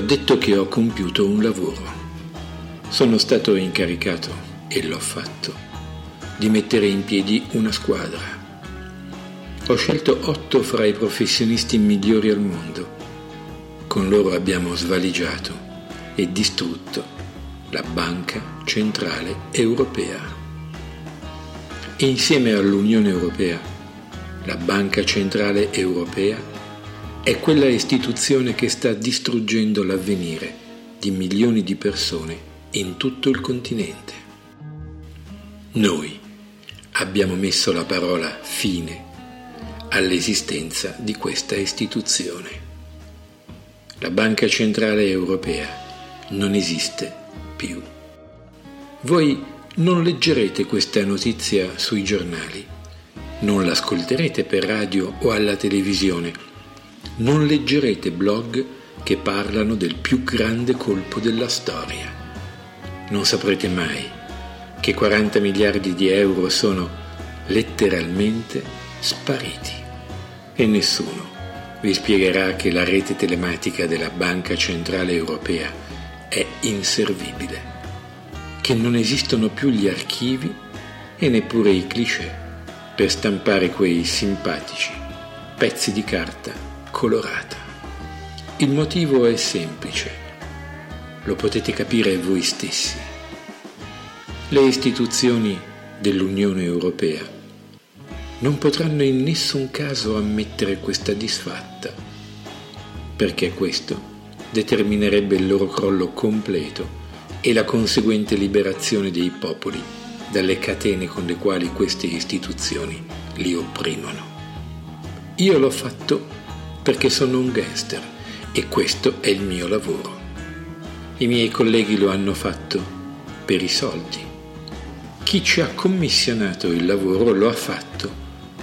detto che ho compiuto un lavoro. Sono stato incaricato, e l'ho fatto, di mettere in piedi una squadra. Ho scelto otto fra i professionisti migliori al mondo. Con loro abbiamo svaligiato e distrutto la Banca Centrale Europea. Insieme all'Unione Europea, la Banca Centrale Europea è quella istituzione che sta distruggendo l'avvenire di milioni di persone in tutto il continente. Noi abbiamo messo la parola fine all'esistenza di questa istituzione. La Banca Centrale Europea non esiste più. Voi non leggerete questa notizia sui giornali, non l'ascolterete per radio o alla televisione, non leggerete blog che parlano del più grande colpo della storia. Non saprete mai che 40 miliardi di euro sono letteralmente spariti e nessuno vi spiegherà che la rete telematica della Banca Centrale Europea è inservibile, che non esistono più gli archivi e neppure i cliché per stampare quei simpatici pezzi di carta colorata. Il motivo è semplice, lo potete capire voi stessi. Le istituzioni dell'Unione Europea non potranno in nessun caso ammettere questa disfatta, perché questo determinerebbe il loro crollo completo e la conseguente liberazione dei popoli dalle catene con le quali queste istituzioni li opprimono. Io l'ho fatto perché sono un gangster e questo è il mio lavoro. I miei colleghi lo hanno fatto per i soldi. Chi ci ha commissionato il lavoro lo ha fatto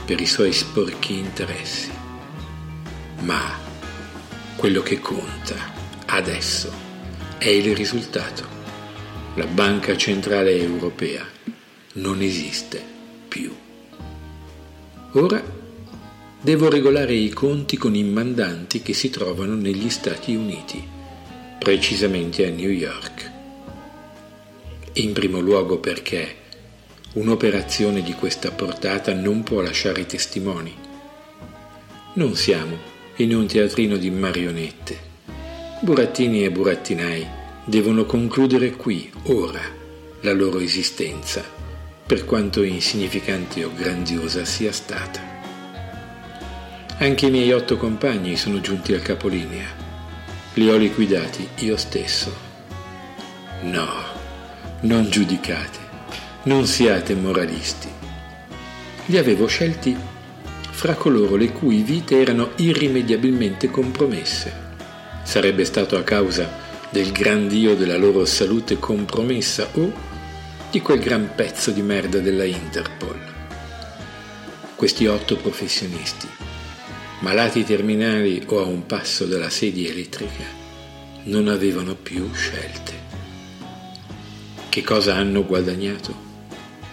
per i suoi sporchi interessi. Ma quello che conta adesso è il risultato. La Banca Centrale Europea non esiste più. Ora devo regolare i conti con i mandanti che si trovano negli Stati Uniti, precisamente a New York. In primo luogo perché un'operazione di questa portata non può lasciare testimoni. Non siamo in un teatrino di marionette Burattini e burattinai devono concludere qui, ora, la loro esistenza, per quanto insignificante o grandiosa sia stata. Anche i miei otto compagni sono giunti al capolinea. Li ho liquidati io stesso. No, non giudicate, non siate moralisti. Li avevo scelti fra coloro le cui vite erano irrimediabilmente compromesse sarebbe stato a causa del gran dio della loro salute compromessa o di quel gran pezzo di merda della Interpol. Questi otto professionisti, malati terminali o a un passo dalla sedia elettrica, non avevano più scelte. Che cosa hanno guadagnato?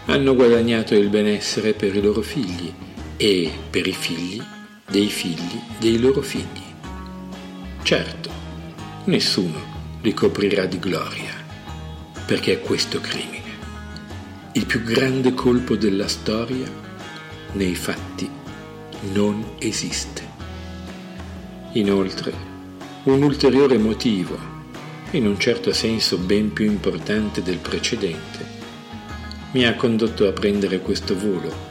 Hanno guadagnato il benessere per i loro figli e per i figli dei figli dei loro figli. Certo, nessuno li coprirà di gloria, perché è questo crimine, il più grande colpo della storia, nei fatti non esiste. Inoltre, un ulteriore motivo, in un certo senso ben più importante del precedente, mi ha condotto a prendere questo volo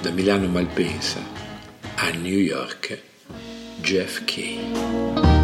da Milano Malpensa a New York JFK.